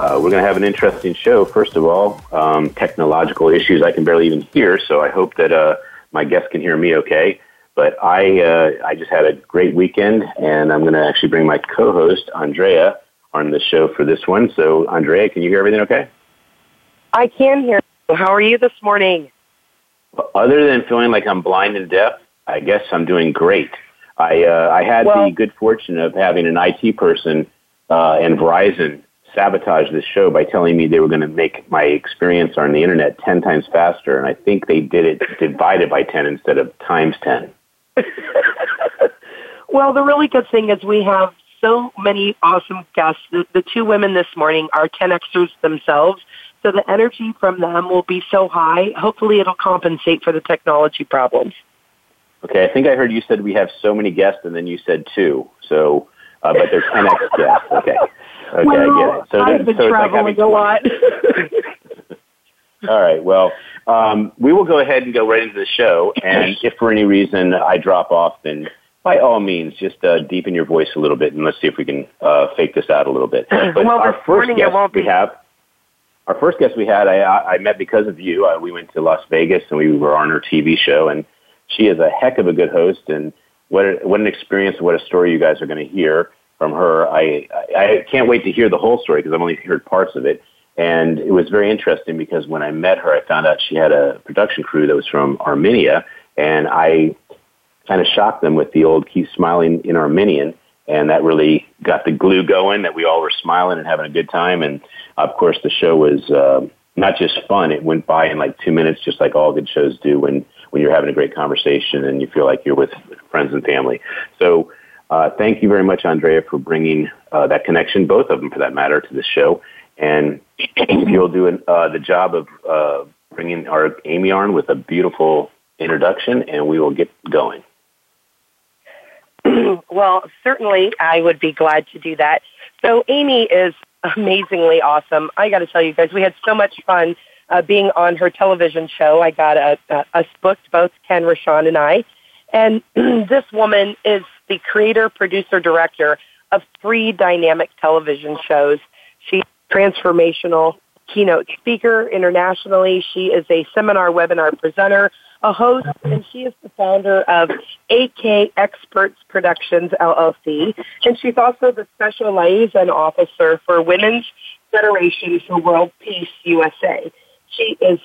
Uh, we're going to have an interesting show. First of all, um, technological issues I can barely even hear, so I hope that uh, my guests can hear me okay. But I, uh, I just had a great weekend, and I'm going to actually bring my co-host Andrea on the show for this one. So, Andrea, can you hear everything okay? I can hear. You. How are you this morning? Other than feeling like I'm blind and deaf, I guess I'm doing great. I, uh, I had well, the good fortune of having an IT person uh, and Verizon sabotage this show by telling me they were going to make my experience on the internet 10 times faster. And I think they did it divided by 10 instead of times 10. well, the really good thing is we have so many awesome guests. The, the two women this morning are 10Xers themselves. So the energy from them will be so high. Hopefully it'll compensate for the technology problems. Okay, I think I heard you said we have so many guests and then you said two. So, uh, but they're 10X guests. Okay. Okay, well, I get it. So, I've been so traveling like a lot. All right. Well, um, we will go ahead and go right into the show. And if for any reason I drop off, then by all means, just uh, deepen your voice a little bit, and let's see if we can uh, fake this out a little bit. But well, our first guest we have, our first guest we had, I, I met because of you. Uh, we went to Las Vegas, and we were on her TV show, and she is a heck of a good host. And what a, what an experience! What a story you guys are going to hear from her. I, I can't wait to hear the whole story because I've only heard parts of it. And it was very interesting because when I met her, I found out she had a production crew that was from Armenia. And I kind of shocked them with the old keep smiling in Armenian. And that really got the glue going that we all were smiling and having a good time. And of course, the show was uh, not just fun, it went by in like two minutes, just like all good shows do when, when you're having a great conversation and you feel like you're with friends and family. So uh, thank you very much, Andrea, for bringing uh, that connection, both of them for that matter, to the show. And you'll do an, uh, the job of uh, bringing our Amy on with a beautiful introduction, and we will get going. well, certainly, I would be glad to do that. So, Amy is amazingly awesome. I got to tell you guys, we had so much fun uh, being on her television show. I got a, a, us booked, both Ken, Rochon, and I. And this woman is the creator, producer, director of three dynamic television shows. She's transformational keynote speaker internationally. She is a seminar webinar presenter, a host, and she is the founder of AK Experts Productions LLC. And she's also the special liaison officer for Women's Federation for World Peace USA. She is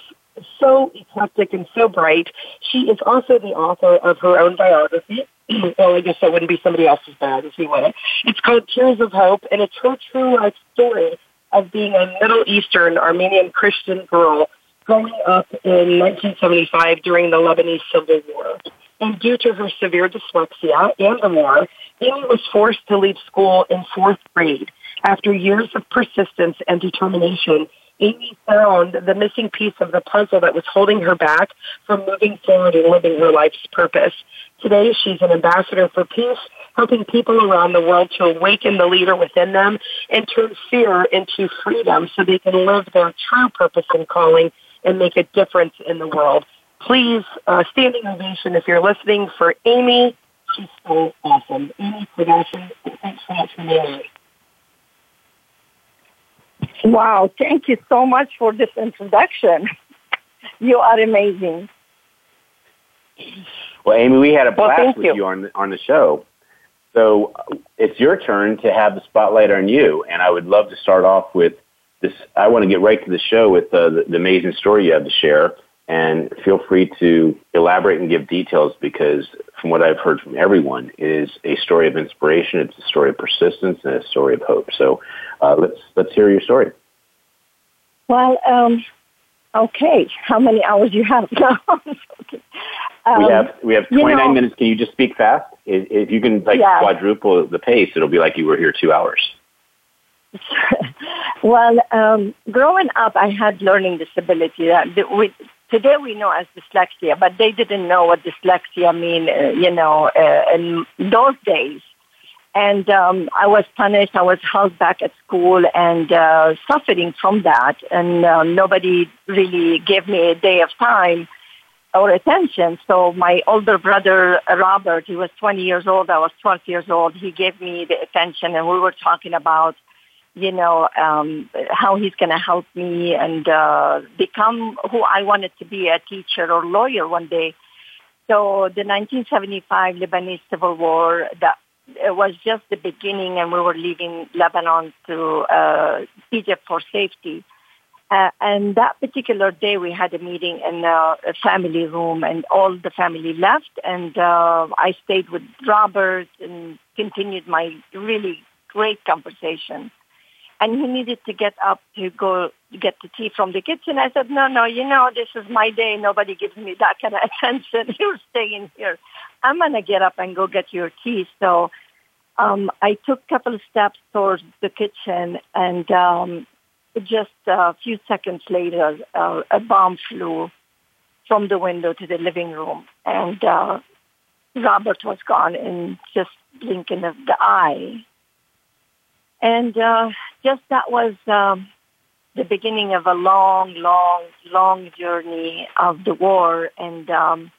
so eclectic and so bright. She is also the author of her own biography. well, I guess that wouldn't be somebody else's biography, would it? It's called Tears of Hope, and it's her true life story of being a Middle Eastern Armenian Christian girl growing up in 1975 during the Lebanese Civil War. And due to her severe dyslexia and the war, Amy was forced to leave school in fourth grade. After years of persistence and determination, Amy found the missing piece of the puzzle that was holding her back from moving forward and living her life's purpose. Today, she's an ambassador for peace, helping people around the world to awaken the leader within them and turn fear into freedom so they can live their true purpose and calling and make a difference in the world. Please, uh, standing ovation if you're listening for Amy. She's so awesome. Amy Production, thanks so much for being here. Wow, thank you so much for this introduction. You are amazing. Well, Amy, we had a blast well, with you. you on the, on the show. So it's your turn to have the spotlight on you, and I would love to start off with this. I want to get right to the show with uh, the, the amazing story you have to share, and feel free to elaborate and give details because from what I've heard from everyone, it is a story of inspiration. It's a story of persistence and a story of hope. So uh, let's let's hear your story. Well, um, okay. How many hours do you have? No, okay. um, we have we have 29 know, minutes. Can you just speak fast? If, if you can like yeah. quadruple the pace, it'll be like you were here two hours. Well, um, growing up, I had learning disability. Uh, we, today we know as dyslexia, but they didn't know what dyslexia mean, uh, you know, uh, in those days. And um, I was punished. I was held back at school and uh, suffering from that. And uh, nobody really gave me a day of time or attention. So my older brother, Robert, he was 20 years old. I was 12 years old. He gave me the attention and we were talking about, you know, um, how he's going to help me and uh, become who I wanted to be, a teacher or lawyer one day. So the 1975 Lebanese Civil War, that it was just the beginning and we were leaving Lebanon to uh, Egypt for safety. Uh, and that particular day we had a meeting in uh, a family room and all the family left and uh, I stayed with Robert and continued my really great conversation. And he needed to get up to go get the tea from the kitchen. I said, no, no, you know, this is my day. Nobody gives me that kind of attention. You're staying here. I'm going to get up and go get your tea. So um, I took a couple of steps towards the kitchen and um, just a few seconds later, uh, a bomb flew from the window to the living room. And uh, Robert was gone in just blinking of the eye. And uh, just that was um, the beginning of a long, long, long journey of the war. And um,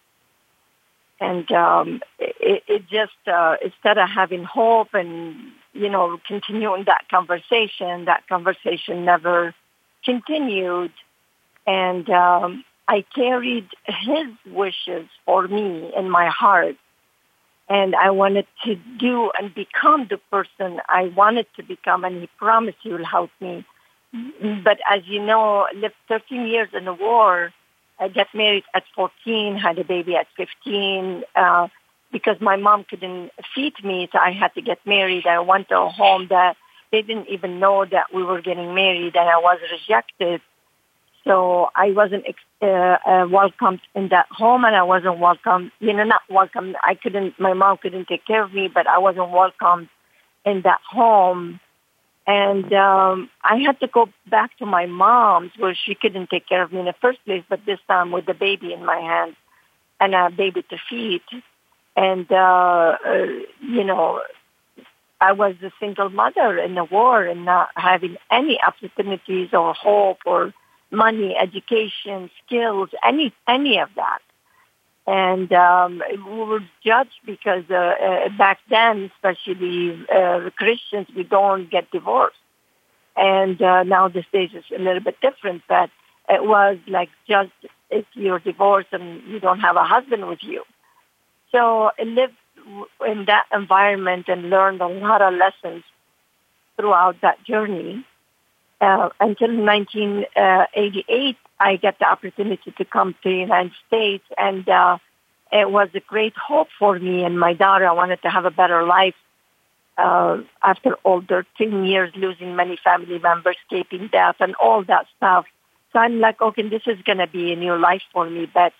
and um, it, it just uh, instead of having hope and you know continuing that conversation, that conversation never continued, and um, I carried his wishes for me in my heart, and I wanted to do and become the person I wanted to become, and he promised he will help me. But as you know, lived 13 years in the war I got married at 14, had a baby at 15. Uh, because my mom couldn't feed me, so I had to get married. I went to a home that they didn't even know that we were getting married, and I was rejected. So I wasn't uh, uh, welcomed in that home, and I wasn't welcome. You know, not welcome. I couldn't. My mom couldn't take care of me, but I wasn't welcomed in that home. And um, I had to go back to my mom's where she couldn't take care of me in the first place, but this time with the baby in my hands and a baby to feed. And, uh, uh, you know, I was a single mother in the war and not having any opportunities or hope or money, education, skills, any, any of that and um, we were judged because uh, uh, back then, especially uh, Christians, we don't get divorced, and uh, now the stage is a little bit different. But it was like just if you're divorced and you don't have a husband with you, so I lived in that environment and learned a lot of lessons throughout that journey. Uh, until 1988, I get the opportunity to come to the United States and uh, it was a great hope for me and my daughter. I wanted to have a better life uh, after all 13 years losing many family members, escaping death and all that stuff. So I'm like, okay, this is going to be a new life for me, but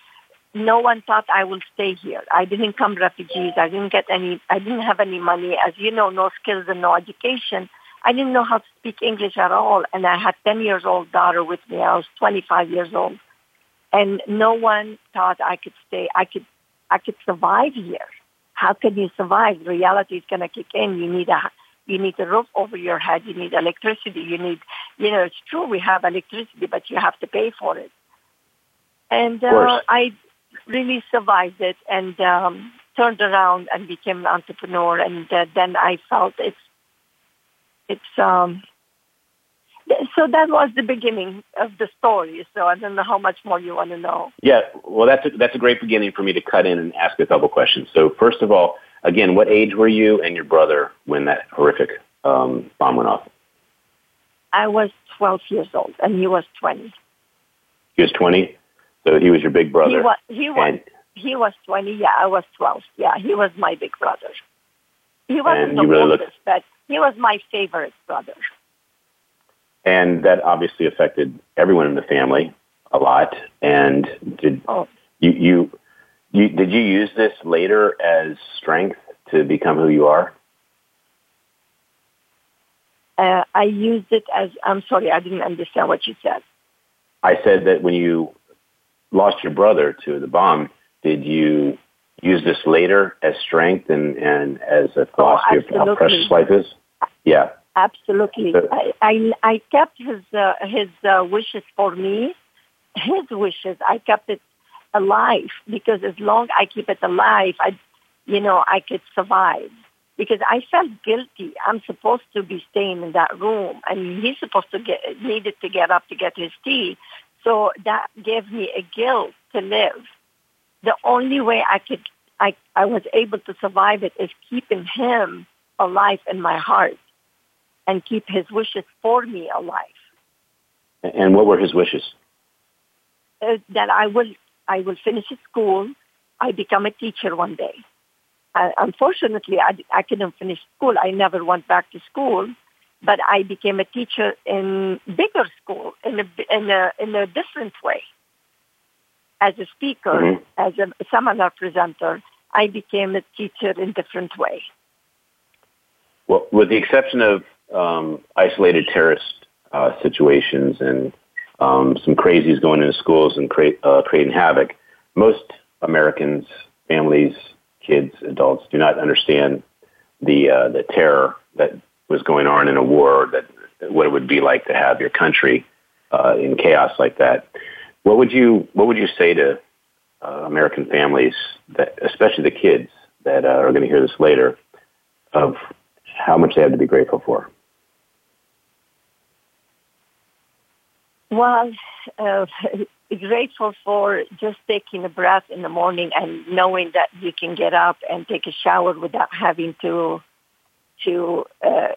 no one thought I will stay here. I didn't come refugees. I didn't get any, I didn't have any money. As you know, no skills and no education. I didn't know how to speak English at all. And I had 10 years old daughter with me. I was 25 years old. And no one thought I could stay. I could, I could survive here. How can you survive? Reality is going to kick in. You need a, you need a roof over your head. You need electricity. You need, you know, it's true we have electricity, but you have to pay for it. And uh, I really survived it and um, turned around and became an entrepreneur. And uh, then I felt it's it's um so that was the beginning of the story. So I don't know how much more you want to know. Yeah, well, that's a, that's a great beginning for me to cut in and ask a couple questions. So first of all, again, what age were you and your brother when that horrific um, bomb went off? I was 12 years old, and he was 20. He was 20, so he was your big brother. He was. He was. And, he was 20. Yeah, I was 12. Yeah, he was my big brother. He wasn't the really oldest, look- but he was my favorite brother. And that obviously affected everyone in the family a lot. And did oh. you, you, you, did you use this later as strength to become who you are? Uh, I used it as, I'm sorry, I didn't understand what you said. I said that when you lost your brother to the bomb, did you use this later as strength and, and as a philosophy oh, of how precious life is? Yeah. Absolutely. I, I, I kept his, uh, his uh, wishes for me, his wishes. I kept it alive because as long I keep it alive, I, you know, I could survive because I felt guilty. I'm supposed to be staying in that room, and he's supposed to get needed to get up to get his tea. So that gave me a guilt to live. The only way I could, I, I was able to survive it is keeping him alive in my heart and keep his wishes for me alive. And what were his wishes? Uh, that I will, I will finish school. I become a teacher one day. Uh, unfortunately, I, I couldn't finish school. I never went back to school, but I became a teacher in bigger school in a, in a, in a different way. As a speaker, mm-hmm. as a seminar presenter, I became a teacher in a different way. Well, with the exception of um, isolated terrorist uh, situations and um, some crazies going into schools and create, uh, creating havoc, most Americans, families, kids, adults do not understand the uh, the terror that was going on in a war, that what it would be like to have your country uh, in chaos like that. What would you What would you say to uh, American families, that especially the kids that uh, are going to hear this later, of how much they have to be grateful for? Well, uh, grateful for just taking a breath in the morning and knowing that you can get up and take a shower without having to, to, uh,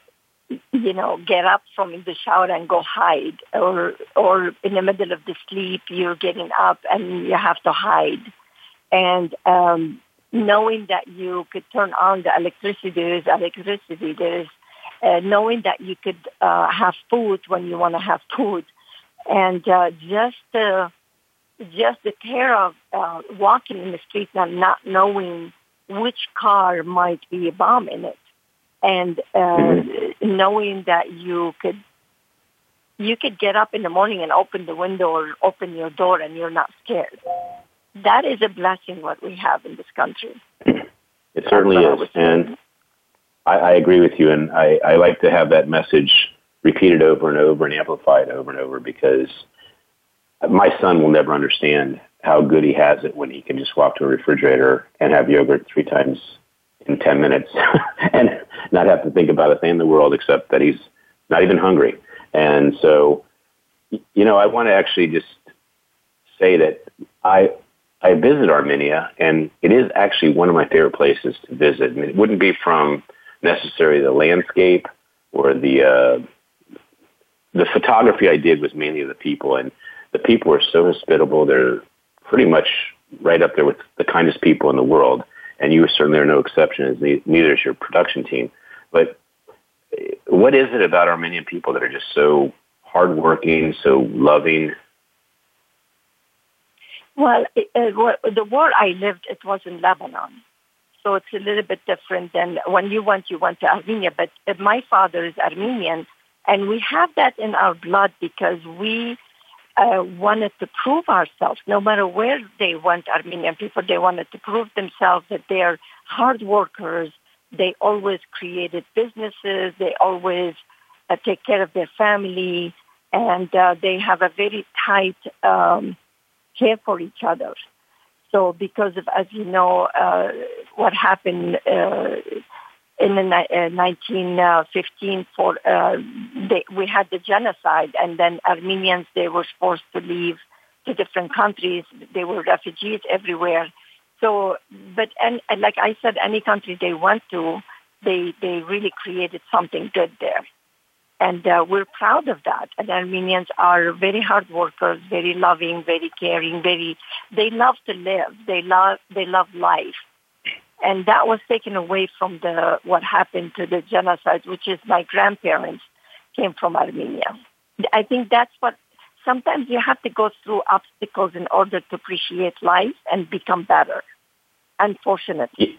you know, get up from the shower and go hide, or or in the middle of the sleep you're getting up and you have to hide, and um, knowing that you could turn on the electricity, there is electricity, there is uh, knowing that you could uh, have food when you want to have food. And uh, just uh, just the terror of uh, walking in the streets and not knowing which car might be a bomb in it, and uh, mm-hmm. knowing that you could you could get up in the morning and open the window or open your door and you're not scared. That is a blessing what we have in this country. It certainly is, and I, I agree with you. And I, I like to have that message repeated over and over and amplified over and over because my son will never understand how good he has it when he can just walk to a refrigerator and have yogurt three times in 10 minutes and not have to think about a thing in the world except that he's not even hungry. And so, you know, I want to actually just say that I, I visit Armenia and it is actually one of my favorite places to visit. Mean, it wouldn't be from necessarily the landscape or the, uh, the photography I did was mainly of the people, and the people are so hospitable. They're pretty much right up there with the kindest people in the world, and you certainly are no exception. Neither is your production team. But what is it about Armenian people that are just so hardworking, so loving? Well, it, uh, the war I lived, it was in Lebanon. So it's a little bit different than when you went, you went to Armenia. But my father is Armenian, and we have that in our blood because we uh, wanted to prove ourselves. No matter where they went, Armenian people, they wanted to prove themselves that they're hard workers. They always created businesses. They always uh, take care of their family. And uh, they have a very tight um, care for each other. So because of, as you know, uh, what happened uh, in the, uh, 1915 for uh, they, we had the genocide and then Armenians they were forced to leave to different countries. They were refugees everywhere. So but and, and like I said any country they went to they they really created something good there. And uh, we're proud of that. And Armenians are very hard workers very loving very caring very they love to live. They love they love life and that was taken away from the what happened to the genocide, which is my grandparents came from Armenia. I think that's what sometimes you have to go through obstacles in order to appreciate life and become better. Unfortunately.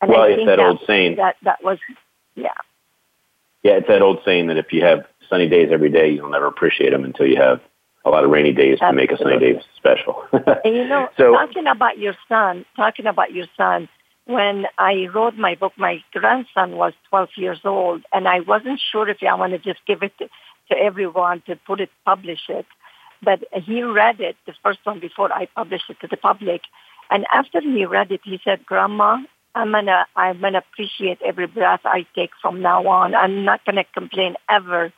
And well, I think that, that old saying that that was yeah. Yeah, it's that old saying that if you have sunny days every day, you'll never appreciate them until you have a lot of rainy days to make a sunny day special. and you know, so, talking about your son, talking about your son, when I wrote my book, my grandson was 12 years old, and I wasn't sure if I want to just give it to, to everyone to put it, publish it. But he read it, the first one before I published it to the public. And after he read it, he said, Grandma, I'm gonna, I'm gonna appreciate every breath I take from now on. I'm not gonna complain ever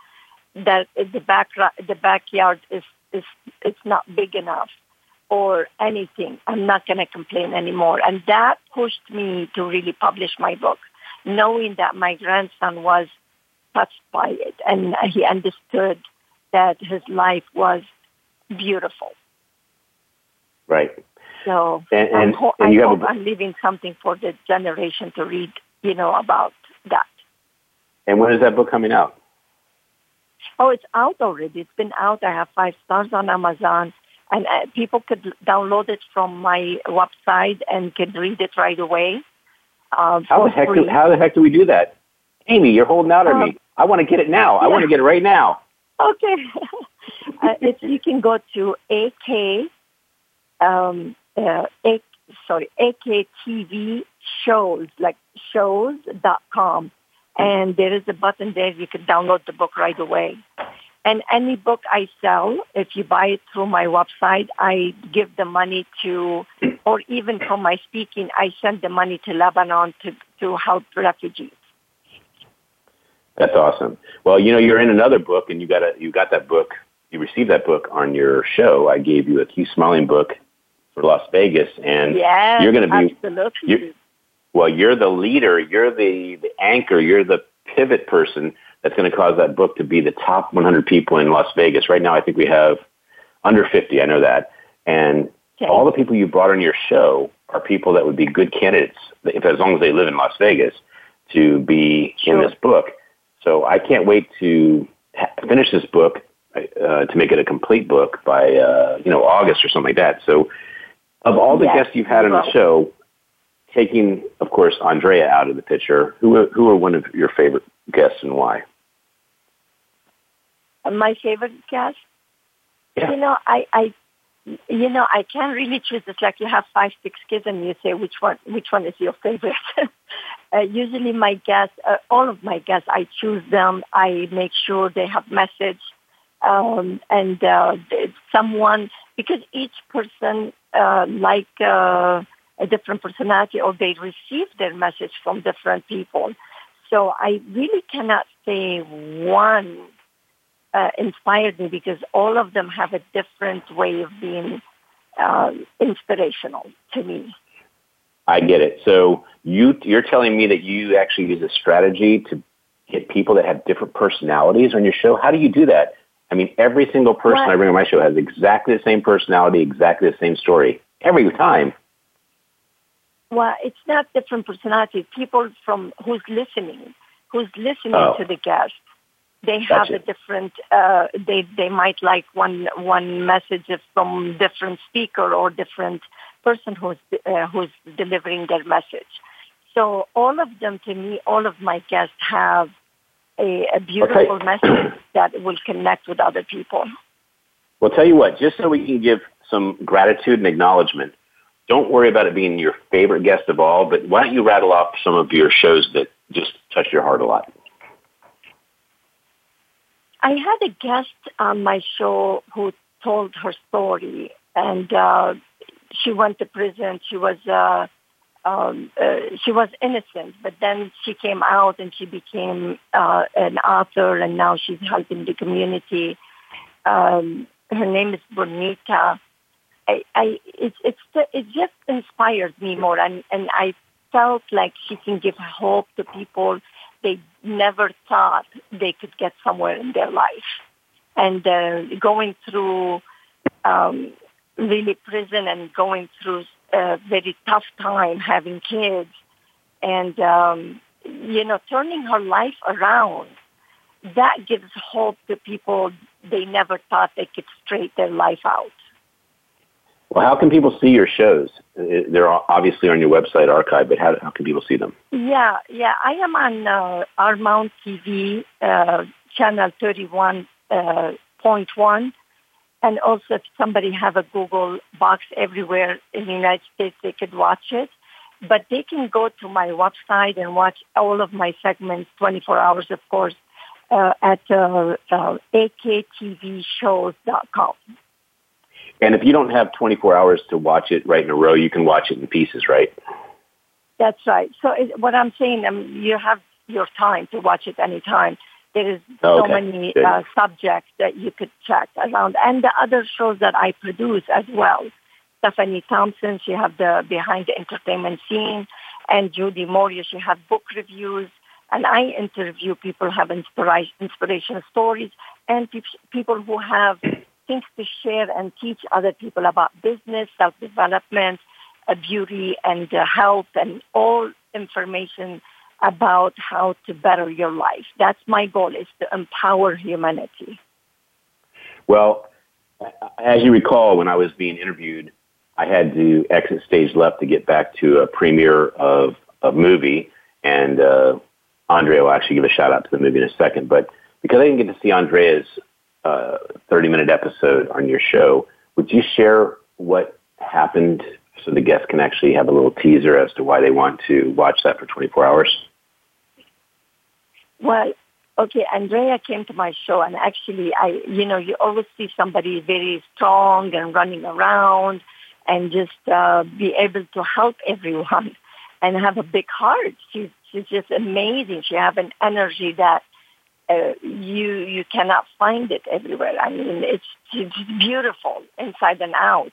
that the back, the backyard is, is, it's not big enough or anything. I'm not going to complain anymore. And that pushed me to really publish my book, knowing that my grandson was touched by it and he understood that his life was beautiful. Right. So and, and, ho- and I hope a, I'm leaving something for the generation to read, you know, about that. And when is that book coming out? Oh, it's out already. It's been out. I have five stars on Amazon and uh, people could download it from my website and can read it right away. Uh, how the heck? Do, how the heck do we do that? Amy, you're holding out on me. Um, I want to get it now. Yeah. I want to get it right now. Okay. uh, you can go to AK, um, uh, A, sorry, AKTV shows, like shows.com. And there is a button there. You can download the book right away. And any book I sell, if you buy it through my website, I give the money to, or even from my speaking, I send the money to Lebanon to, to help refugees. That's awesome. Well, you know, you're in another book, and you got a, you got that book. You received that book on your show. I gave you a Keep Smiling book for Las Vegas, and yes, you're going to be absolutely. You're, well, you're the leader. You're the the anchor. You're the pivot person that's going to cause that book to be the top 100 people in Las Vegas. Right now, I think we have under 50. I know that. And okay. all the people you brought on your show are people that would be good candidates, if as long as they live in Las Vegas, to be sure. in this book. So I can't wait to ha- finish this book uh, to make it a complete book by uh, you know August or something like that. So, of all the yes. guests you've had on the show, taking of course Andrea out of the picture, who who are one of your favorite guests and why? my favorite guest. Yeah. You know, I, I, you know, I can't really choose. It's like you have five, six kids, and you say which one, which one is your favorite. uh, usually, my guests, uh, all of my guests, I choose them. I make sure they have message, um, and uh, someone because each person uh, like uh, a different personality, or they receive their message from different people. So I really cannot say one uh, inspired me because all of them have a different way of being uh, inspirational to me. I get it. So you you're telling me that you actually use a strategy to get people that have different personalities on your show. How do you do that? I mean, every single person I bring on my show has exactly the same personality, exactly the same story every time. Well, it's not different personalities. People from who's listening, who's listening oh. to the guest, they have gotcha. a different uh, they they might like one one message from different speaker or different person who's uh, who's delivering their message so all of them to me all of my guests have a, a beautiful okay. message that will connect with other people well tell you what just so we can give some gratitude and acknowledgement don't worry about it being your favorite guest of all but why don't you rattle off some of your shows that just touch your heart a lot I had a guest on my show who told her story, and uh, she went to prison. She was uh, um, uh, she was innocent, but then she came out and she became uh, an author, and now she's helping the community. Um, her name is Bonita. I, I it's it's it just inspires me more, and and I felt like she can give hope to people they never thought they could get somewhere in their life. And uh, going through um, really prison and going through a very tough time having kids and, um, you know, turning her life around, that gives hope to people they never thought they could straight their life out. Well, how can people see your shows? They're obviously on your website archive, but how, how can people see them? Yeah, yeah. I am on uh, Paramount TV, uh, channel 31.1. Uh, and also if somebody have a Google box everywhere in the United States, they could watch it. But they can go to my website and watch all of my segments 24 hours, of course, uh, at uh, uh, aktvshows.com. And if you don't have 24 hours to watch it right in a row, you can watch it in pieces, right? That's right. So it, what I'm saying, um, you have your time to watch it anytime. There is so okay. many uh, subjects that you could check around, and the other shows that I produce as well. Stephanie Thompson, she have the behind the entertainment scene, and Judy Moria, she have book reviews, and I interview people who have inspiration, inspirational stories, and pe- people who have things to share and teach other people about business, self-development, uh, beauty, and uh, health, and all information about how to better your life. That's my goal, is to empower humanity. Well, as you recall, when I was being interviewed, I had to exit stage left to get back to a premiere of a movie, and uh, Andrea will actually give a shout out to the movie in a second. But because I didn't get to see Andrea's uh, 30 minute episode on your show, would you share what happened so the guests can actually have a little teaser as to why they want to watch that for 24 hours? Well, okay, Andrea came to my show and actually I, you know, you always see somebody very strong and running around and just uh, be able to help everyone and have a big heart. She's, she's just amazing. She have an energy that uh, you you cannot find it everywhere. I mean, it's, it's beautiful inside and out.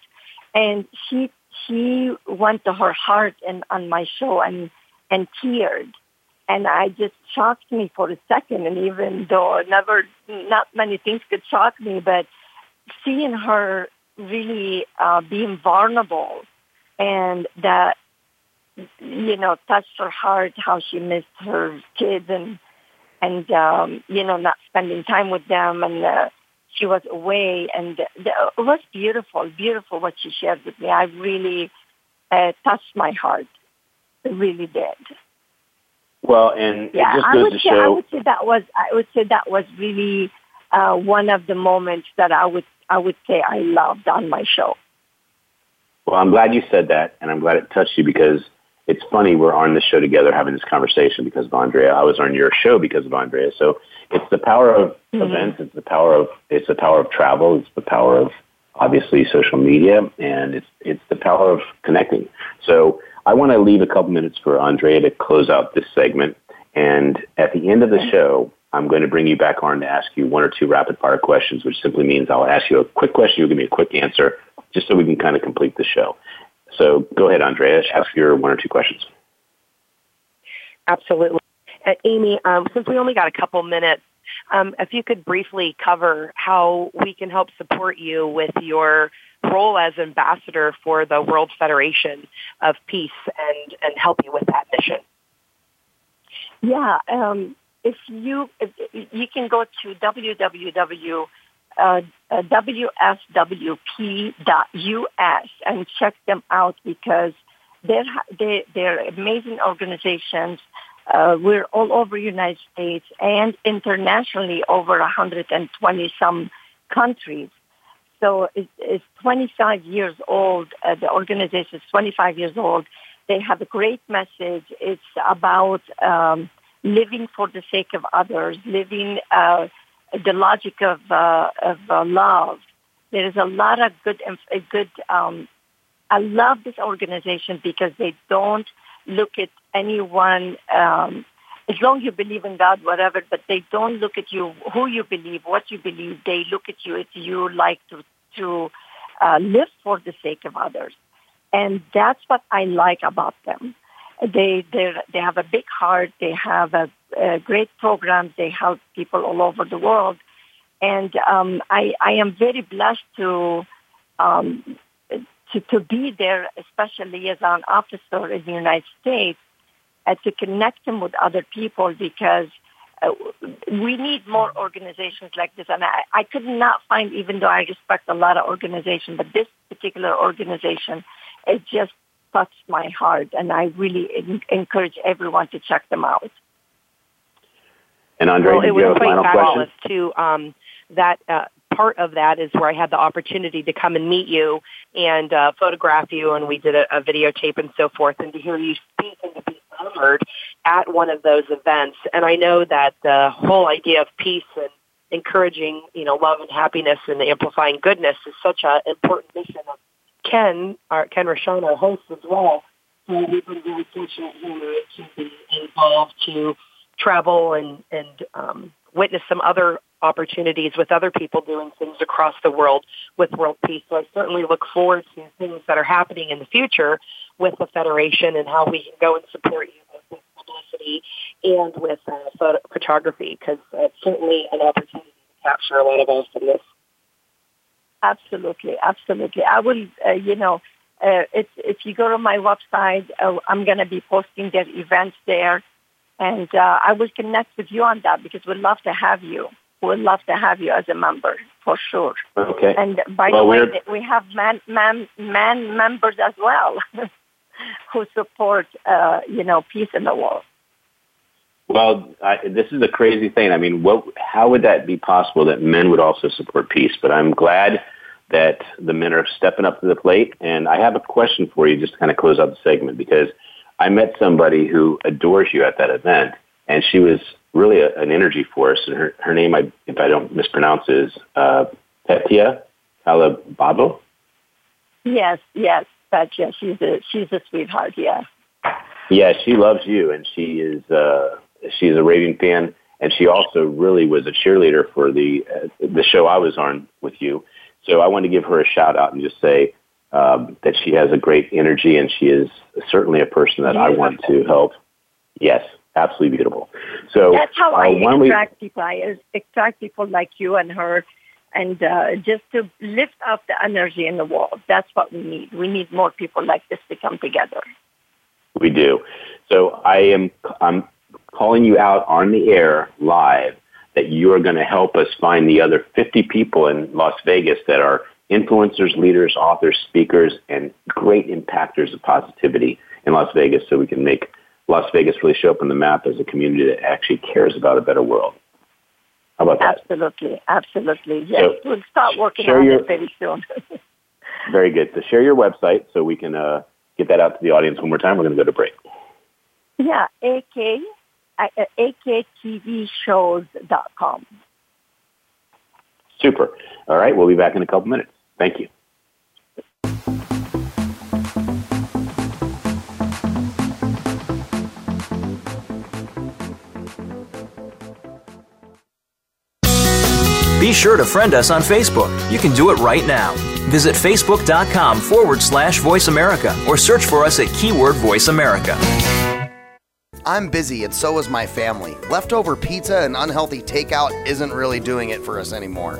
And she she went to her heart and on my show and and teared, and I just shocked me for a second. And even though never not many things could shock me, but seeing her really uh, being vulnerable and that you know touched her heart how she missed her kids and and um, you know not spending time with them and uh, she was away and the, it was beautiful beautiful what she shared with me. I really uh, touched my heart. It really did. Well and yeah i would say show... i would say that was i would say that was really uh, one of the moments that i would i would say i loved on my show. Well i'm glad you said that and i'm glad it touched you because it's funny we're on the show together having this conversation because of Andrea. I was on your show because of Andrea. So it's the power of mm-hmm. events. It's the power of it's the power of travel. It's the power of obviously social media, and it's it's the power of connecting. So I want to leave a couple minutes for Andrea to close out this segment. And at the end of the show, I'm going to bring you back on to ask you one or two rapid fire questions, which simply means I'll ask you a quick question. You'll give me a quick answer, just so we can kind of complete the show. So go ahead, Andrea. Ask your one or two questions. Absolutely. Uh, Amy, um, since we only got a couple minutes, um, if you could briefly cover how we can help support you with your role as ambassador for the World Federation of Peace and, and help you with that mission. Yeah, um, if you if, you can go to www uh, uh, WFWP.us and check them out because they're, they, they're amazing organizations. Uh, we're all over United States and internationally over 120 some countries. So it, it's 25 years old. Uh, the organization is 25 years old. They have a great message. It's about um, living for the sake of others, living uh, the logic of uh, of uh, love. There is a lot of good, good. Um, I love this organization because they don't look at anyone. Um, as long as you believe in God, whatever, but they don't look at you who you believe, what you believe. They look at you as you like to to uh, live for the sake of others, and that's what I like about them. They they they have a big heart. They have a, great programs. They help people all over the world, and um, I I am very blessed to. Um, to, to be there, especially as an officer in the United States, uh, to connect them with other people because uh, we need more organizations like this. And I, I could not find, even though I respect a lot of organizations, but this particular organization, it just touched my heart. And I really encourage everyone to check them out. And Andre, well, it was quite fabulous too. Um, that uh, part of that is where I had the opportunity to come and meet you and uh, photograph you, and we did a, a videotape and so forth, and to hear you speak and to be honored at one of those events. And I know that the whole idea of peace and encouraging, you know, love and happiness and amplifying goodness is such an important mission of Ken, our Ken Rochon, our host as well. So we've been very fortunate here to be involved to travel and and um, witness some other opportunities with other people doing things across the world with world peace. So I certainly look forward to things that are happening in the future with the Federation and how we can go and support you with publicity and with uh, photo- photography because it's certainly an opportunity to capture a lot of us in this. Absolutely, absolutely. I will, uh, you know, uh, if, if you go to my website, uh, I'm going to be posting their events there. And uh, I will connect with you on that because we'd love to have you. We'd love to have you as a member for sure. Okay. And by well, the way, we're... we have man, man, man members as well who support, uh, you know, peace in the world. Well, I, this is a crazy thing. I mean, what, how would that be possible that men would also support peace? But I'm glad that the men are stepping up to the plate. And I have a question for you just to kind of close out the segment because I met somebody who adores you at that event, and she was really a, an energy force. And her, her name, I, if I don't mispronounce, is uh, Petia Calababo. Yes, yes, Petia. She's a she's a sweetheart. Yeah. Yeah, she loves you, and she is uh, she's a raving fan, and she also really was a cheerleader for the uh, the show I was on with you. So I want to give her a shout out and just say um, that she has a great energy, and she is certainly a person that beautiful. I want to help. Yes, absolutely beautiful. So that's how uh, I attract we... people. I attract people like you and her, and uh, just to lift up the energy in the world. That's what we need. We need more people like this to come together. We do. So I am. I'm calling you out on the air live that you are going to help us find the other 50 people in Las Vegas that are influencers, leaders, authors, speakers, and great impactors of positivity in Las Vegas so we can make Las Vegas really show up on the map as a community that actually cares about a better world. How about that? Absolutely, absolutely. Yes, so we'll start working on your, it very soon. very good. So share your website so we can uh, get that out to the audience one more time. We're going to go to break. Yeah, AK, uh, aktvshows.com. Super. All right, we'll be back in a couple minutes. Thank you. Be sure to friend us on Facebook. You can do it right now. Visit facebook.com forward slash voice America or search for us at keyword voice America. I'm busy and so is my family. Leftover pizza and unhealthy takeout isn't really doing it for us anymore.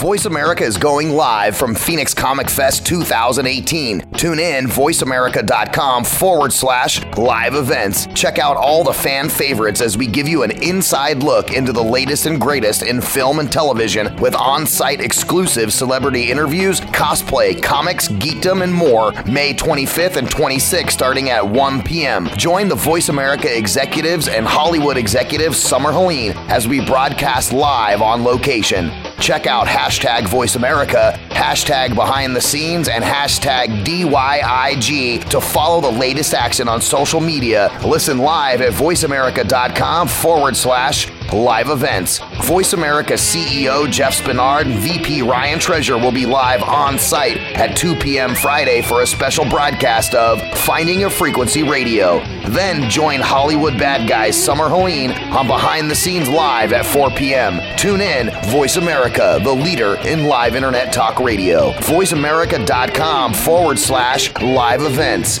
Voice America is going live from Phoenix Comic Fest 2018. Tune in voiceamerica.com forward slash live events. Check out all the fan favorites as we give you an inside look into the latest and greatest in film and television with on site exclusive celebrity interviews, cosplay, comics, geekdom, and more. May 25th and 26th starting at 1 p.m. Join the Voice America executives and Hollywood executives Summer Helene as we broadcast live on location. Check out hashtag Voice America, hashtag behind the scenes and hashtag DYIG to follow the latest action on social media. Listen live at voiceamerica.com forward slash live events. Voice America CEO Jeff Spenard and VP Ryan Treasure will be live on site at 2 p.m. Friday for a special broadcast of Finding Your Frequency Radio. Then join Hollywood Bad Guys Summer Helene on Behind the Scenes Live at 4 p.m. Tune in, Voice America, the leader in live internet talk radio. VoiceAmerica.com forward slash live events.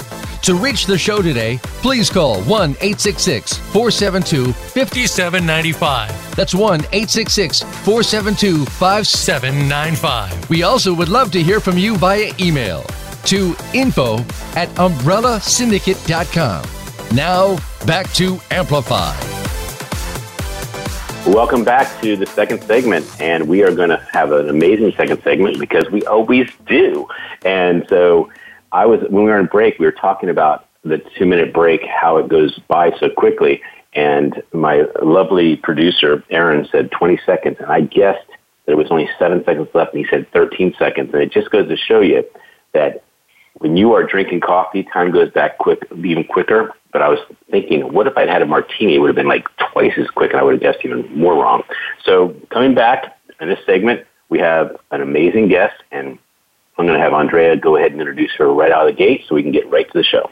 To reach the show today, please call 1 866 472 5795. That's 1 866 472 5795. We also would love to hear from you via email to info at umbrellasyndicate.com. Now, back to Amplify. Welcome back to the second segment, and we are going to have an amazing second segment because we always do. And so, I was when we were on break, we were talking about the two minute break, how it goes by so quickly. And my lovely producer, Aaron, said 20 seconds. And I guessed that it was only seven seconds left. And he said 13 seconds. And it just goes to show you that when you are drinking coffee, time goes back quick, even quicker. But I was thinking, what if I'd had a martini? It would have been like twice as quick, and I would have guessed even more wrong. So coming back in this segment, we have an amazing guest, and I'm going to have Andrea go ahead and introduce her right out of the gate so we can get right to the show.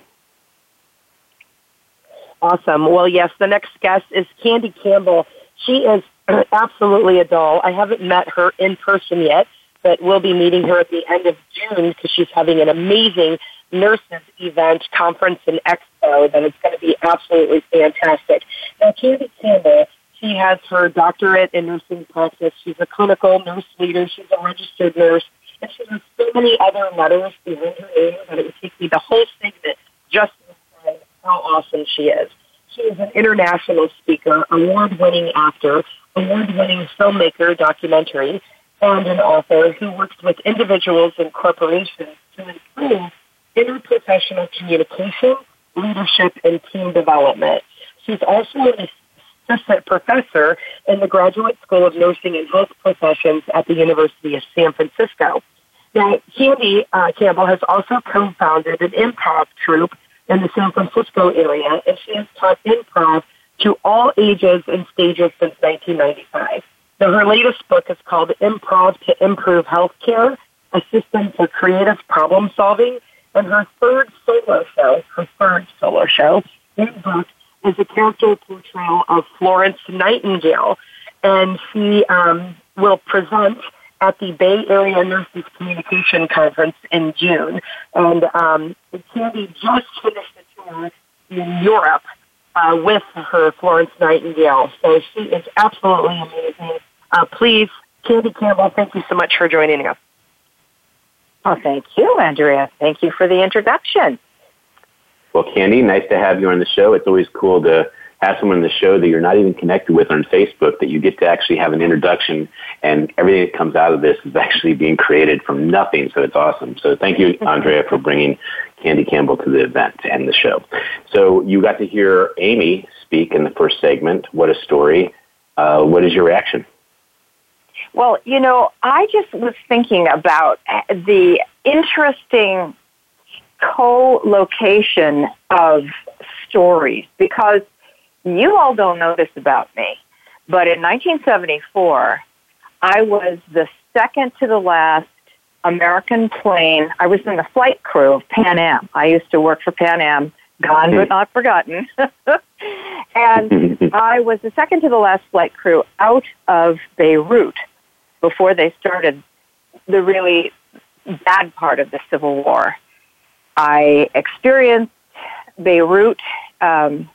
Awesome. Well, yes, the next guest is Candy Campbell. She is absolutely a doll. I haven't met her in person yet, but we'll be meeting her at the end of June because she's having an amazing nurses event, conference, and expo that is going to be absolutely fantastic. Now, Candy Campbell, she has her doctorate in nursing practice. She's a clinical nurse leader. She's a registered nurse. And so many other letters behind her name that it would take me the whole segment just to describe how awesome she is. She is an international speaker, award-winning actor, award-winning filmmaker, documentary, and an author who works with individuals and corporations to improve interprofessional communication, leadership, and team development. She's also an assistant professor in the Graduate School of Nursing and Health Professions at the University of San Francisco. Now, Candy uh, Campbell has also co-founded an improv troupe in the San Francisco area, and she has taught improv to all ages and stages since 1995. Now, her latest book is called Improv to Improve Healthcare, a system for creative problem solving, and her third solo show, her third solo show, in book is a character portrayal of Florence Nightingale, and she um, will present at the Bay Area Nurses Communication Conference in June. And um, Candy just finished a tour in Europe uh, with her Florence Nightingale, so she is absolutely amazing. Uh, please, Candy Campbell, thank you so much for joining us. Oh, thank you, Andrea. Thank you for the introduction. Well, Candy, nice to have you on the show. It's always cool to have someone on the show that you're not even connected with on Facebook, that you get to actually have an introduction, and everything that comes out of this is actually being created from nothing. So it's awesome. So thank you, Andrea, for bringing Candy Campbell to the event and the show. So you got to hear Amy speak in the first segment. What a story. Uh, what is your reaction? Well, you know, I just was thinking about the interesting co-location of stories because you all don't know this about me, but in 1974, I was the second to the last American plane. I was in the flight crew of Pan Am. I used to work for Pan Am gone but mm-hmm. not forgotten. and mm-hmm. I was the second to the last flight crew out of Beirut before they started the really bad part of the Civil War. I experienced Beirut, um,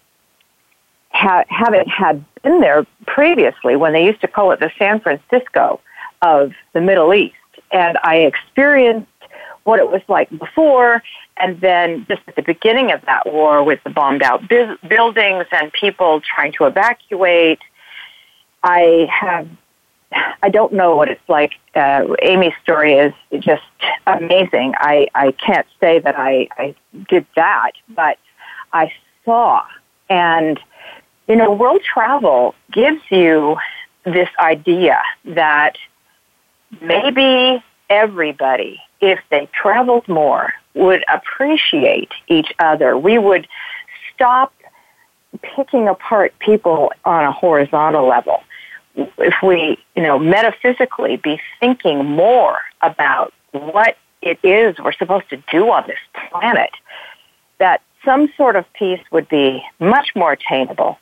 ha- haven't had been there previously when they used to call it the San Francisco of the Middle East. And I experienced what it was like before, and then just at the beginning of that war with the bombed out bu- buildings and people trying to evacuate. I have I don't know what it's like. Uh, Amy's story is just amazing. I, I can't say that I, I did that, but I saw. And, you know, world travel gives you this idea that maybe everybody, if they traveled more, would appreciate each other. We would stop picking apart people on a horizontal level if we, you know, metaphysically be thinking more about what it is we're supposed to do on this planet, that some sort of peace would be much more attainable.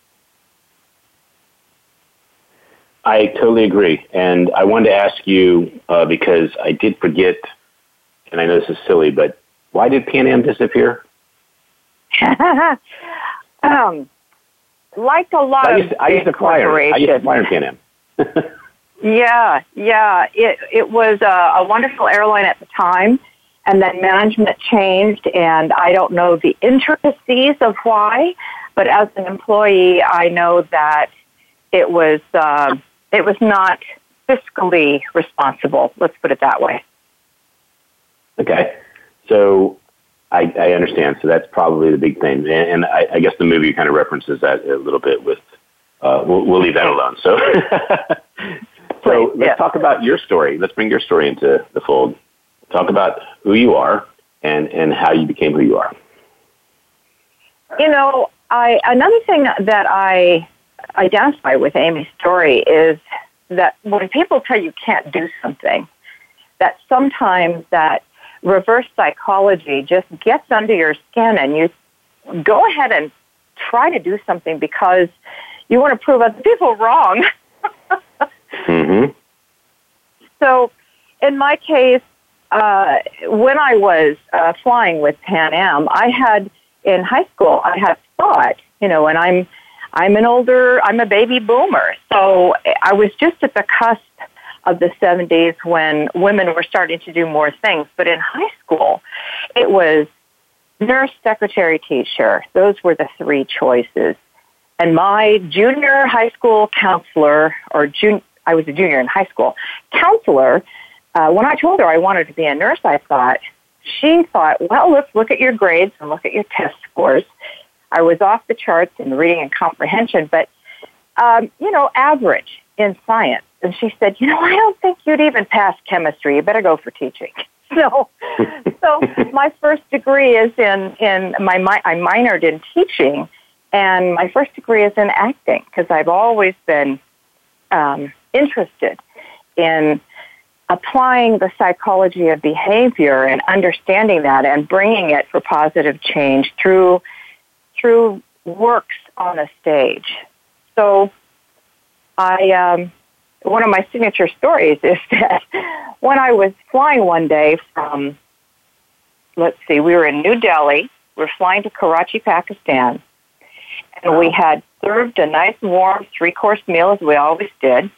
I totally agree. And I wanted to ask you, uh, because I did forget, and I know this is silly, but why did Pan Am disappear? um, like a lot I used, of I used to fly her. I used to fly her Pan Am. yeah, yeah. It it was a, a wonderful airline at the time, and then management changed, and I don't know the intricacies of why, but as an employee, I know that it was uh, it was not fiscally responsible. Let's put it that way. Okay, so I, I understand. So that's probably the big thing, and, and I, I guess the movie kind of references that a little bit with uh, we'll, we'll leave that alone. So, so let's yeah. talk about your story. Let's bring your story into the fold. Talk about who you are and, and how you became who you are. You know, I another thing that I identify with Amy's story is that when people tell you can't do something, that sometimes that reverse psychology just gets under your skin and you go ahead and try to do something because you want to prove other people wrong. mm-hmm. So, in my case, uh, when I was uh, flying with Pan Am, I had in high school I had thought, you know, and I'm I'm an older, I'm a baby boomer, so I was just at the cusp of the 70s when women were starting to do more things. But in high school, it was nurse, secretary, teacher. Those were the three choices. And my junior high school counselor, or jun- I was a junior in high school, counselor, uh, when I told her I wanted to be a nurse, I thought, she thought, well, let's look at your grades and look at your test scores. I was off the charts in reading and comprehension, but, um, you know, average in science. And she said, you know, I don't think you'd even pass chemistry. You better go for teaching. So, so my first degree is in, in my, my, I minored in teaching and my first degree is in acting because I've always been um, interested in applying the psychology of behavior and understanding that and bringing it for positive change through through works on a stage. So, I um, one of my signature stories is that when I was flying one day from, let's see, we were in New Delhi. We're flying to Karachi, Pakistan and we had served a nice warm three course meal as we always did.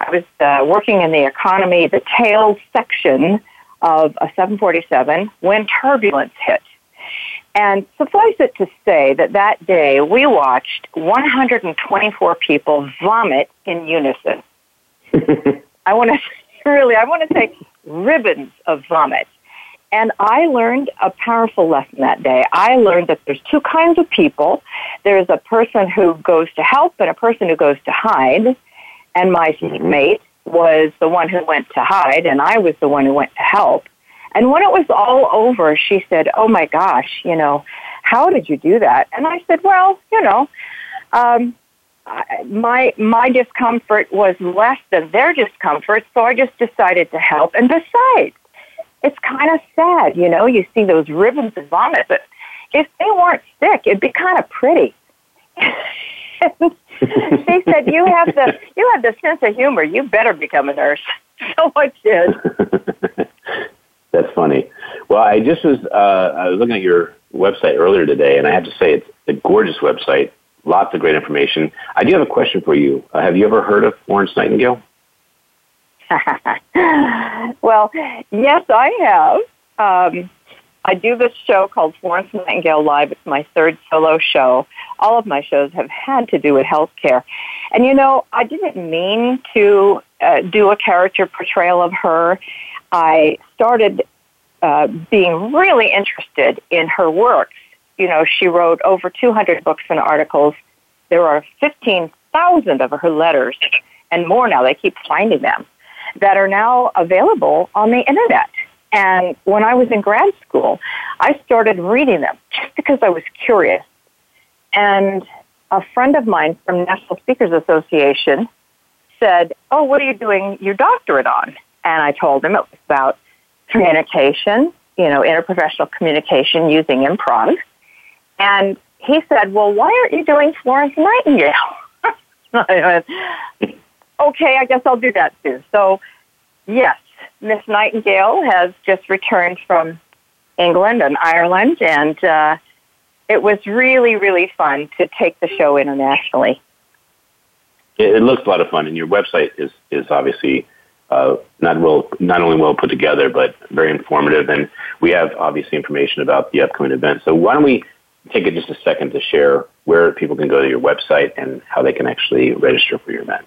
I was uh, working in the economy, the tail section of a 747 when turbulence hit. And suffice it to say that that day we watched 124 people vomit in unison. I want to really, I want to say ribbons of vomit. And I learned a powerful lesson that day. I learned that there's two kinds of people. There's a person who goes to help and a person who goes to hide. And my mm-hmm. mate was the one who went to hide and I was the one who went to help. And when it was all over, she said, Oh my gosh, you know, how did you do that? And I said, Well, you know, um, my my discomfort was less than their discomfort, so I just decided to help. And besides, it's kind of sad, you know. You see those ribbons of vomit, but if they weren't sick, it'd be kind of pretty. she said, "You have the you have the sense of humor. You better become a nurse." So I did. That's funny. Well, I just was uh, I was looking at your website earlier today, and I have to say it's a gorgeous website. Lots of great information. I do have a question for you. Uh, have you ever heard of Florence Nightingale? well, yes, I have. Um, I do this show called Florence Nightingale Live. It's my third solo show. All of my shows have had to do with healthcare. And you know, I didn't mean to uh, do a character portrayal of her. I started uh, being really interested in her works. You know, she wrote over 200 books and articles. There are 15,000 of her letters and more now. They keep finding them that are now available on the internet. And when I was in grad school, I started reading them just because I was curious. And a friend of mine from National Speakers Association said, Oh, what are you doing your doctorate on? And I told him it was about communication, you know, interprofessional communication using improv. And he said, Well, why aren't you doing Florence Nightingale? I went, Okay, I guess I'll do that too. So, yes, Miss Nightingale has just returned from England and Ireland, and uh, it was really, really fun to take the show internationally. It, it looks a lot of fun, and your website is is obviously uh, not well, not only well put together, but very informative. And we have obviously information about the upcoming event. So why don't we take just a second to share where people can go to your website and how they can actually register for your event.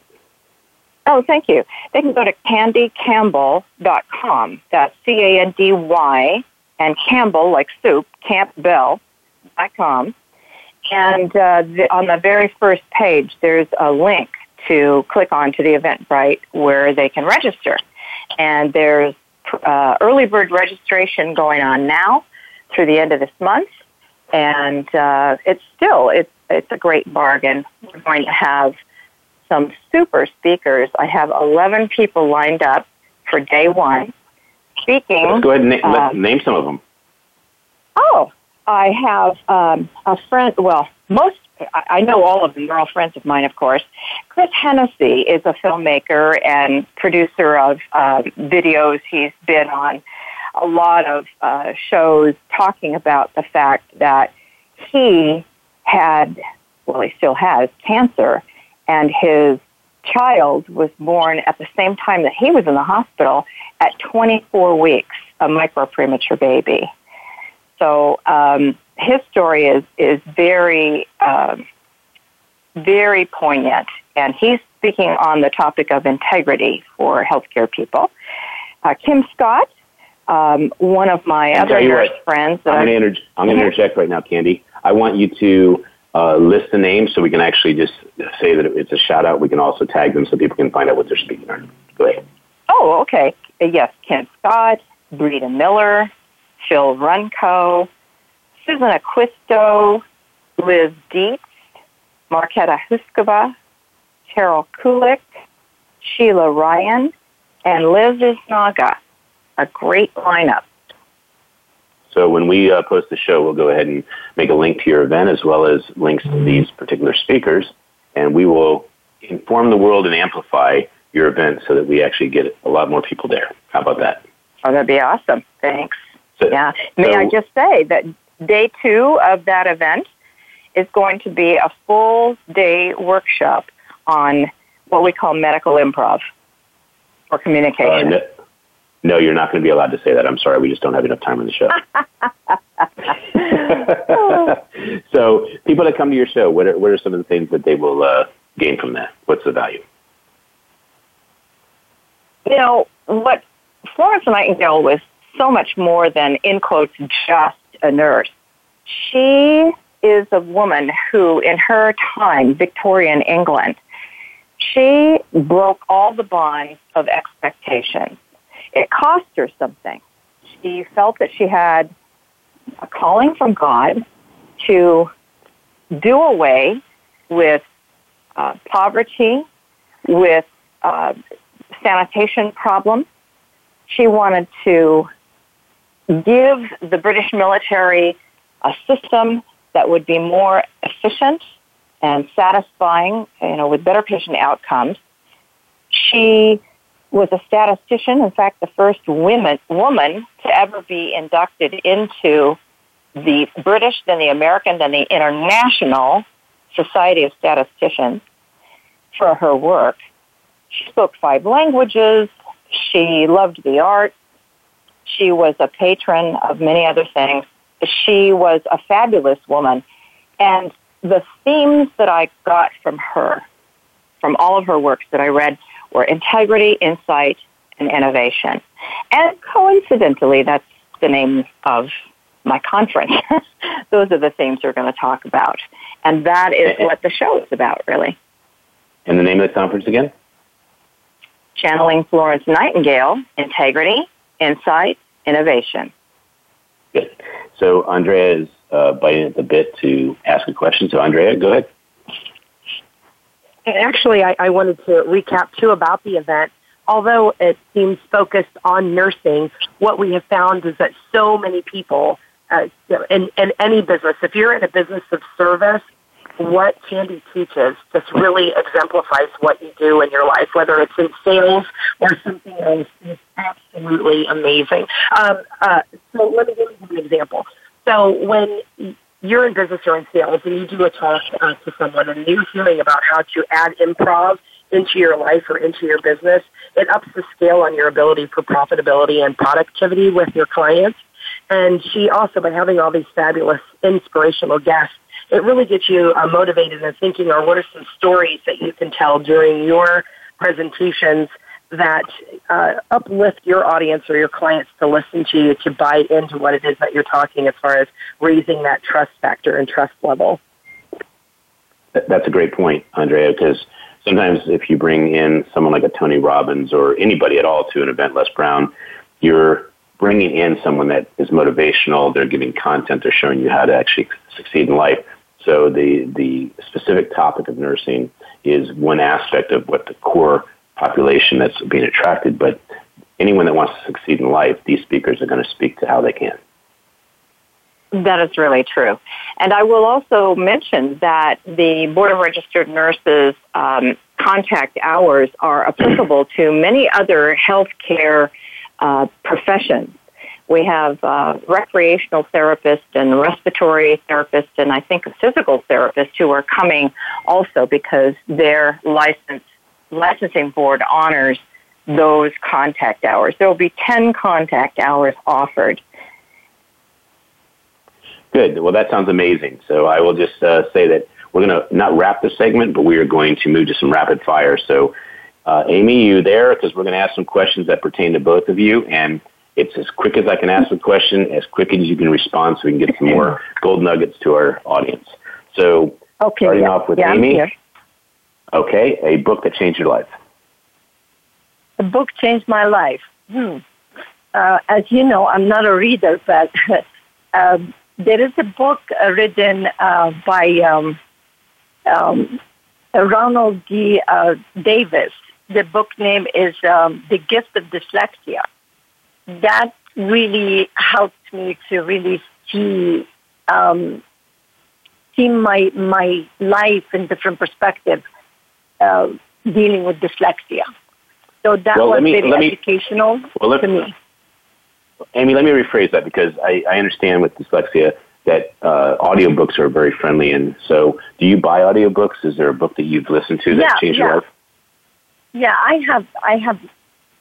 Oh, thank you. They can go to candycampbell.com. That's C-A-N-D-Y and Campbell, like soup, campbell.com. And uh, the, on the very first page, there's a link to click on to the Eventbrite where they can register. And there's uh, early bird registration going on now through the end of this month. And uh, it's still, it's, it's a great bargain. We're going to have some super speakers. I have 11 people lined up for day one speaking. Let's go ahead and na- uh, name some of them. Oh, I have um, a friend, well, most, I know all of them. They're all friends of mine, of course. Chris Hennessy is a filmmaker and producer of uh, videos. He's been on a lot of uh, shows talking about the fact that he had, well, he still has cancer and his child was born at the same time that he was in the hospital at 24 weeks, a micro premature baby. So um, his story is is very um, very poignant, and he's speaking on the topic of integrity for healthcare people. Uh, Kim Scott, um, one of my other nurse what, friends. I'm going to inter- interject right now, Candy. I want you to uh, list the names so we can actually just say that it's a shout out. We can also tag them so people can find out what they're speaking on. Go ahead. Oh, okay. Uh, yes, Ken Scott, Brita Miller, Phil Runco, Susan Aquisto, Liz Dietz, Marketa Huskova, Carol Kulik, Sheila Ryan, and Liz Isnaga. A great lineup. So when we uh, post the show, we'll go ahead and make a link to your event as well as links to these particular speakers, and we will inform the world and amplify your event so that we actually get a lot more people there. How about that? Oh, that'd be awesome. Thanks. So, yeah. May so, I just say that day two of that event is going to be a full day workshop on what we call medical improv or communication. Uh, no, you're not going to be allowed to say that. I'm sorry, we just don't have enough time on the show. so, people that come to your show, what are, what are some of the things that they will uh, gain from that? What's the value? You know, what Florence Nightingale was so much more than, in quotes, just a nurse. She is a woman who, in her time, Victorian England, she broke all the bonds of expectation it cost her something. She felt that she had a calling from God to do away with uh, poverty, with uh, sanitation problems. She wanted to give the British military a system that would be more efficient and satisfying, you know, with better patient outcomes. She was a statistician, in fact, the first woman, woman to ever be inducted into the British, then the American, then the International Society of Statisticians for her work. She spoke five languages. She loved the arts. She was a patron of many other things. She was a fabulous woman. And the themes that I got from her, from all of her works that I read, were integrity, insight, and innovation. And coincidentally, that's the name of my conference. Those are the themes we're going to talk about. And that is what the show is about, really. And the name of the conference again? Channeling Florence Nightingale, Integrity, Insight, Innovation. Good. So Andrea is uh, biting at the bit to ask a question. So Andrea, go ahead. Actually, I, I wanted to recap too about the event. Although it seems focused on nursing, what we have found is that so many people uh, in, in any business, if you're in a business of service, what Candy teaches just really exemplifies what you do in your life, whether it's in sales or something else. It's absolutely amazing. Um, uh, so let me give you an example. So when you're in business or in sales and you do a talk uh, to someone and you're hearing about how to add improv into your life or into your business, it ups the scale on your ability for profitability and productivity with your clients. And she also, by having all these fabulous inspirational guests, it really gets you uh, motivated and thinking, or what are some stories that you can tell during your presentations that uh, uplift your audience or your clients to listen to you, to buy into what it is that you're talking as far as raising that trust factor and trust level. That's a great point, Andrea, because sometimes if you bring in someone like a Tony Robbins or anybody at all to an event, Les Brown, you're bringing in someone that is motivational. They're giving content. They're showing you how to actually succeed in life. So the, the specific topic of nursing is one aspect of what the core population that's being attracted, but anyone that wants to succeed in life, these speakers are going to speak to how they can. That is really true. And I will also mention that the Board of Registered Nurses um, contact hours are applicable to many other healthcare uh, professions. We have uh, recreational therapists and respiratory therapists, and I think a physical therapist who are coming also because their license licensing board honors those contact hours. There will be 10 contact hours offered. Good. Well, that sounds amazing. So I will just uh, say that we're going to not wrap the segment, but we are going to move to some rapid fire. So, uh, Amy, you there? Because we're going to ask some questions that pertain to both of you, and it's as quick as I can ask the question, as quick as you can respond, so we can get some more gold nuggets to our audience. So, okay, starting yeah. off with yeah, Amy. Okay, a book that changed your life. The book changed my life. Hmm. Uh, as you know, I'm not a reader, but um, there is a book uh, written uh, by um, um, Ronald D. Uh, Davis. The book name is um, The Gift of Dyslexia that really helped me to really see um, see my my life in different perspective, uh, dealing with dyslexia. So that well, was me, very me, educational well, let, to me. Amy, let me rephrase that because I, I understand with dyslexia that uh, audiobooks are very friendly. And so, do you buy audiobooks? Is there a book that you've listened to that yeah, changed yeah. your life? Yeah, I have. I have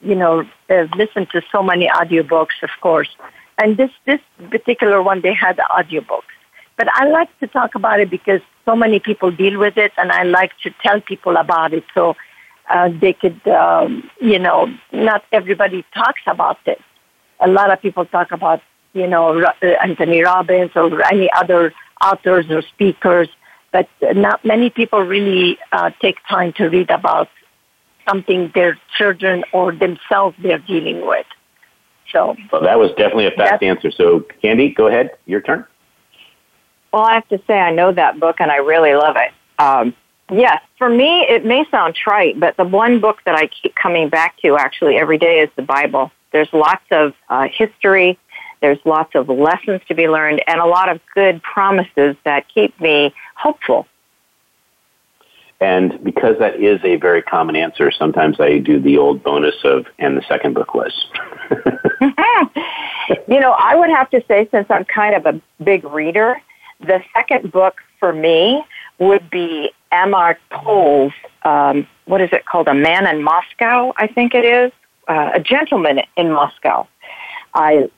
you know, uh, listened to so many audiobooks, of course. And this, this particular one, they had audiobooks. But I like to talk about it because so many people deal with it, and I like to tell people about it so uh, they could, um, you know, not everybody talks about it. A lot of people talk about, you know, uh, Anthony Robbins or any other authors or speakers, but not many people really uh, take time to read about something their children or themselves they're dealing with. So, well, that was definitely a fast answer. So, Candy, go ahead. Your turn. Well, I have to say, I know that book and I really love it. Um, yes, for me, it may sound trite, but the one book that I keep coming back to actually every day is the Bible. There's lots of uh, history. There's lots of lessons to be learned and a lot of good promises that keep me hopeful. And because that is a very common answer, sometimes I do the old bonus of, and the second book was. you know, I would have to say, since I'm kind of a big reader, the second book for me would be Amor Towles', um, what is it called? A Man in Moscow, I think it is. Uh, a Gentleman in Moscow. I,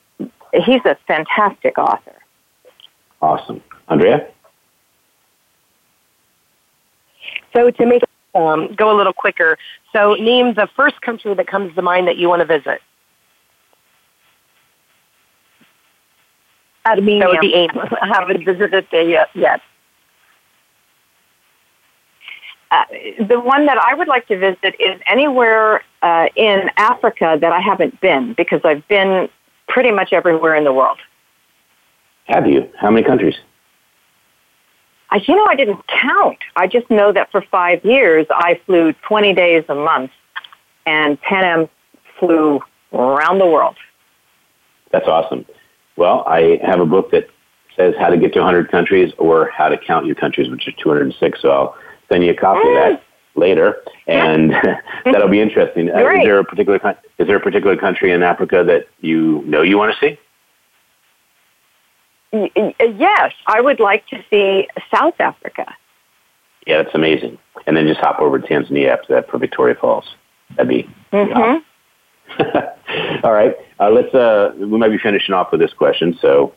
he's a fantastic author. Awesome. Andrea? So to make um, go a little quicker, so name the first country that comes to mind that you want to visit. Armenia. That would be Amy. I haven't visited there yet. Uh, the one that I would like to visit is anywhere uh, in Africa that I haven't been because I've been pretty much everywhere in the world. Have you? How many countries? I, you know, I didn't count. I just know that for five years I flew 20 days a month, and Pan Am flew around the world. That's awesome. Well, I have a book that says how to get to 100 countries or how to count your countries, which is 206. So I'll send you a copy of that later, and that'll be interesting. Uh, is there a particular is there a particular country in Africa that you know you want to see? Yes, I would like to see South Africa. Yeah, that's amazing. And then just hop over to Tanzania after that for Victoria Falls. That'd be. Mm-hmm. All right, uh, let's. Uh, we might be finishing off with this question. So,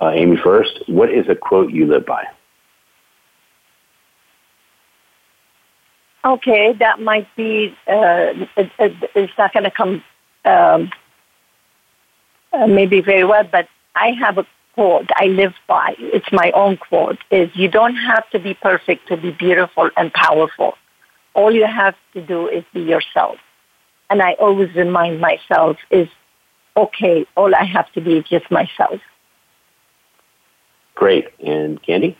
uh, Amy, first, what is a quote you live by? Okay, that might be. Uh, it, it, it's not going to come um, uh, maybe very well, but I have a quote I live by. It's my own quote. Is you don't have to be perfect to be beautiful and powerful. All you have to do is be yourself. And I always remind myself is okay. All I have to be is just myself. Great. And Candy?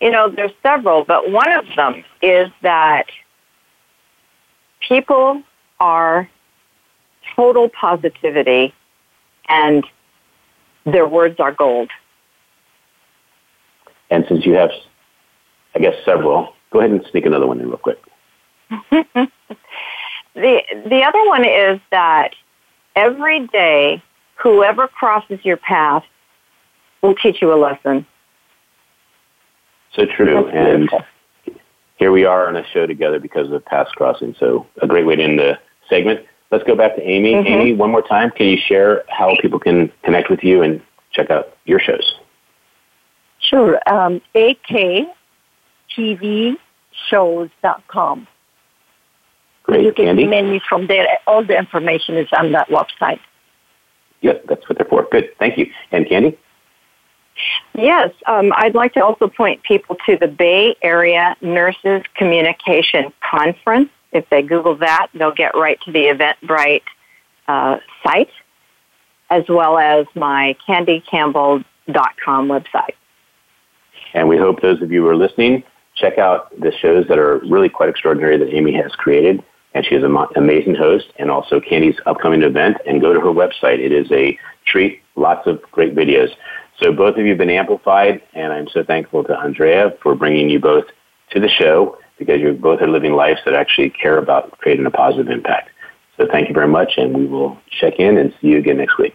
You know, there's several, but one of them is that people are total positivity and their words are gold. And since you have, I guess, several, go ahead and sneak another one in real quick. the the other one is that every day, whoever crosses your path will teach you a lesson. So true. And here we are on a show together because of Paths Crossing. So a great way to end the segment. Let's go back to Amy. Mm-hmm. Amy, one more time. Can you share how people can connect with you and check out your shows? Sure. Um, AKTVshows.com. Great. You can Candy? email me from there. All the information is on that website. Yep, that's what they're for. Good. Thank you. And Candy? Yes, um, I'd like to also point people to the Bay Area Nurses Communication Conference. If they Google that, they'll get right to the Eventbrite uh, site, as well as my candycampbell.com website. And we hope those of you who are listening check out the shows that are really quite extraordinary that Amy has created. And she is an amazing host and also Candy's upcoming event. And go to her website. It is a treat, lots of great videos. So both of you have been amplified, and I'm so thankful to Andrea for bringing you both to the show because you both are living lives that actually care about creating a positive impact. So thank you very much, and we will check in and see you again next week.